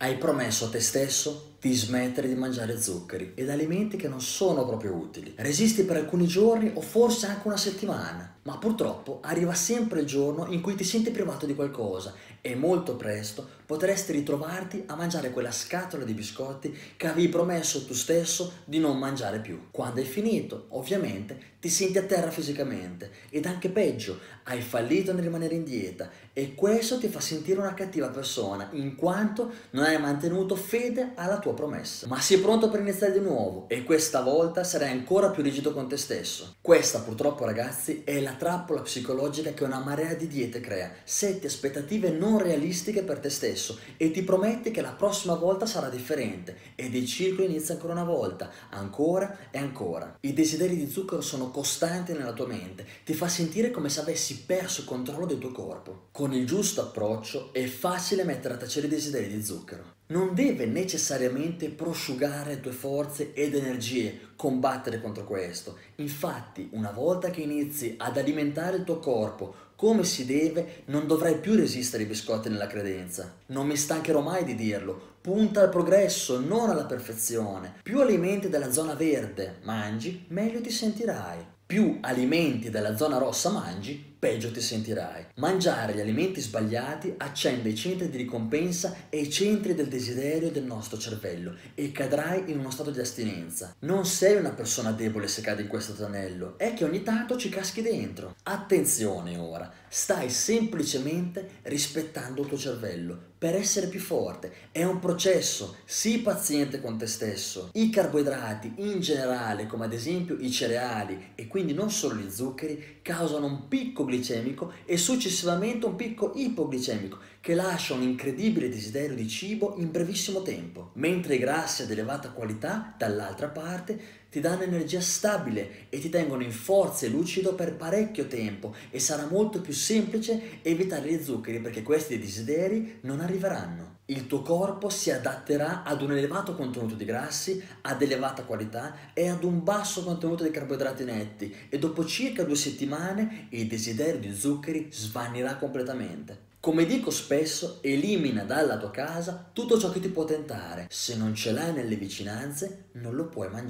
Hai promesso a te stesso di smettere di mangiare zuccheri ed alimenti che non sono proprio utili. Resisti per alcuni giorni o forse anche una settimana, ma purtroppo arriva sempre il giorno in cui ti senti privato di qualcosa e molto presto potresti ritrovarti a mangiare quella scatola di biscotti che avevi promesso tu stesso di non mangiare più. Quando hai finito, ovviamente, ti senti a terra fisicamente ed anche peggio, hai fallito nel rimanere in dieta e questo ti fa sentire una cattiva persona in quanto non hai mantenuto fede alla tua promessa. Ma sei pronto per iniziare di nuovo e questa volta sarai ancora più rigido con te stesso. Questa purtroppo ragazzi è la trappola psicologica che una marea di diete crea. Sette aspettative non realistiche per te stesso e ti prometti che la prossima volta sarà differente ed il ciclo inizia ancora una volta, ancora e ancora. I desideri di zucchero sono costanti nella tua mente, ti fa sentire come se avessi perso il controllo del tuo corpo. Con il giusto approccio è facile mettere a tacere i desideri di zucchero non deve necessariamente prosciugare tue forze ed energie combattere contro questo. Infatti, una volta che inizi ad alimentare il tuo corpo come si deve, non dovrai più resistere ai biscotti nella credenza. Non mi stancherò mai di dirlo. Punta al progresso, non alla perfezione. Più alimenti della zona verde mangi, meglio ti sentirai più alimenti della zona rossa mangi, peggio ti sentirai. Mangiare gli alimenti sbagliati accende i centri di ricompensa e i centri del desiderio del nostro cervello e cadrai in uno stato di astinenza. Non sei una persona debole se cadi in questo tranello, è che ogni tanto ci caschi dentro. Attenzione ora, stai semplicemente rispettando il tuo cervello per essere più forte. È un processo, sii paziente con te stesso. I carboidrati in generale, come ad esempio i cereali e quindi non solo gli zuccheri, causano un picco glicemico e successivamente un picco ipoglicemico che lascia un incredibile desiderio di cibo in brevissimo tempo, mentre i grassi ad elevata qualità, dall'altra parte, ti danno energia stabile e ti tengono in forza e lucido per parecchio tempo e sarà molto più semplice evitare gli zuccheri perché questi desideri non arriveranno. Il tuo corpo si adatterà ad un elevato contenuto di grassi, ad elevata qualità e ad un basso contenuto di carboidrati netti e dopo circa due settimane il desiderio di zuccheri svanirà completamente. Come dico spesso, elimina dalla tua casa tutto ciò che ti può tentare. Se non ce l'hai nelle vicinanze, non lo puoi mangiare.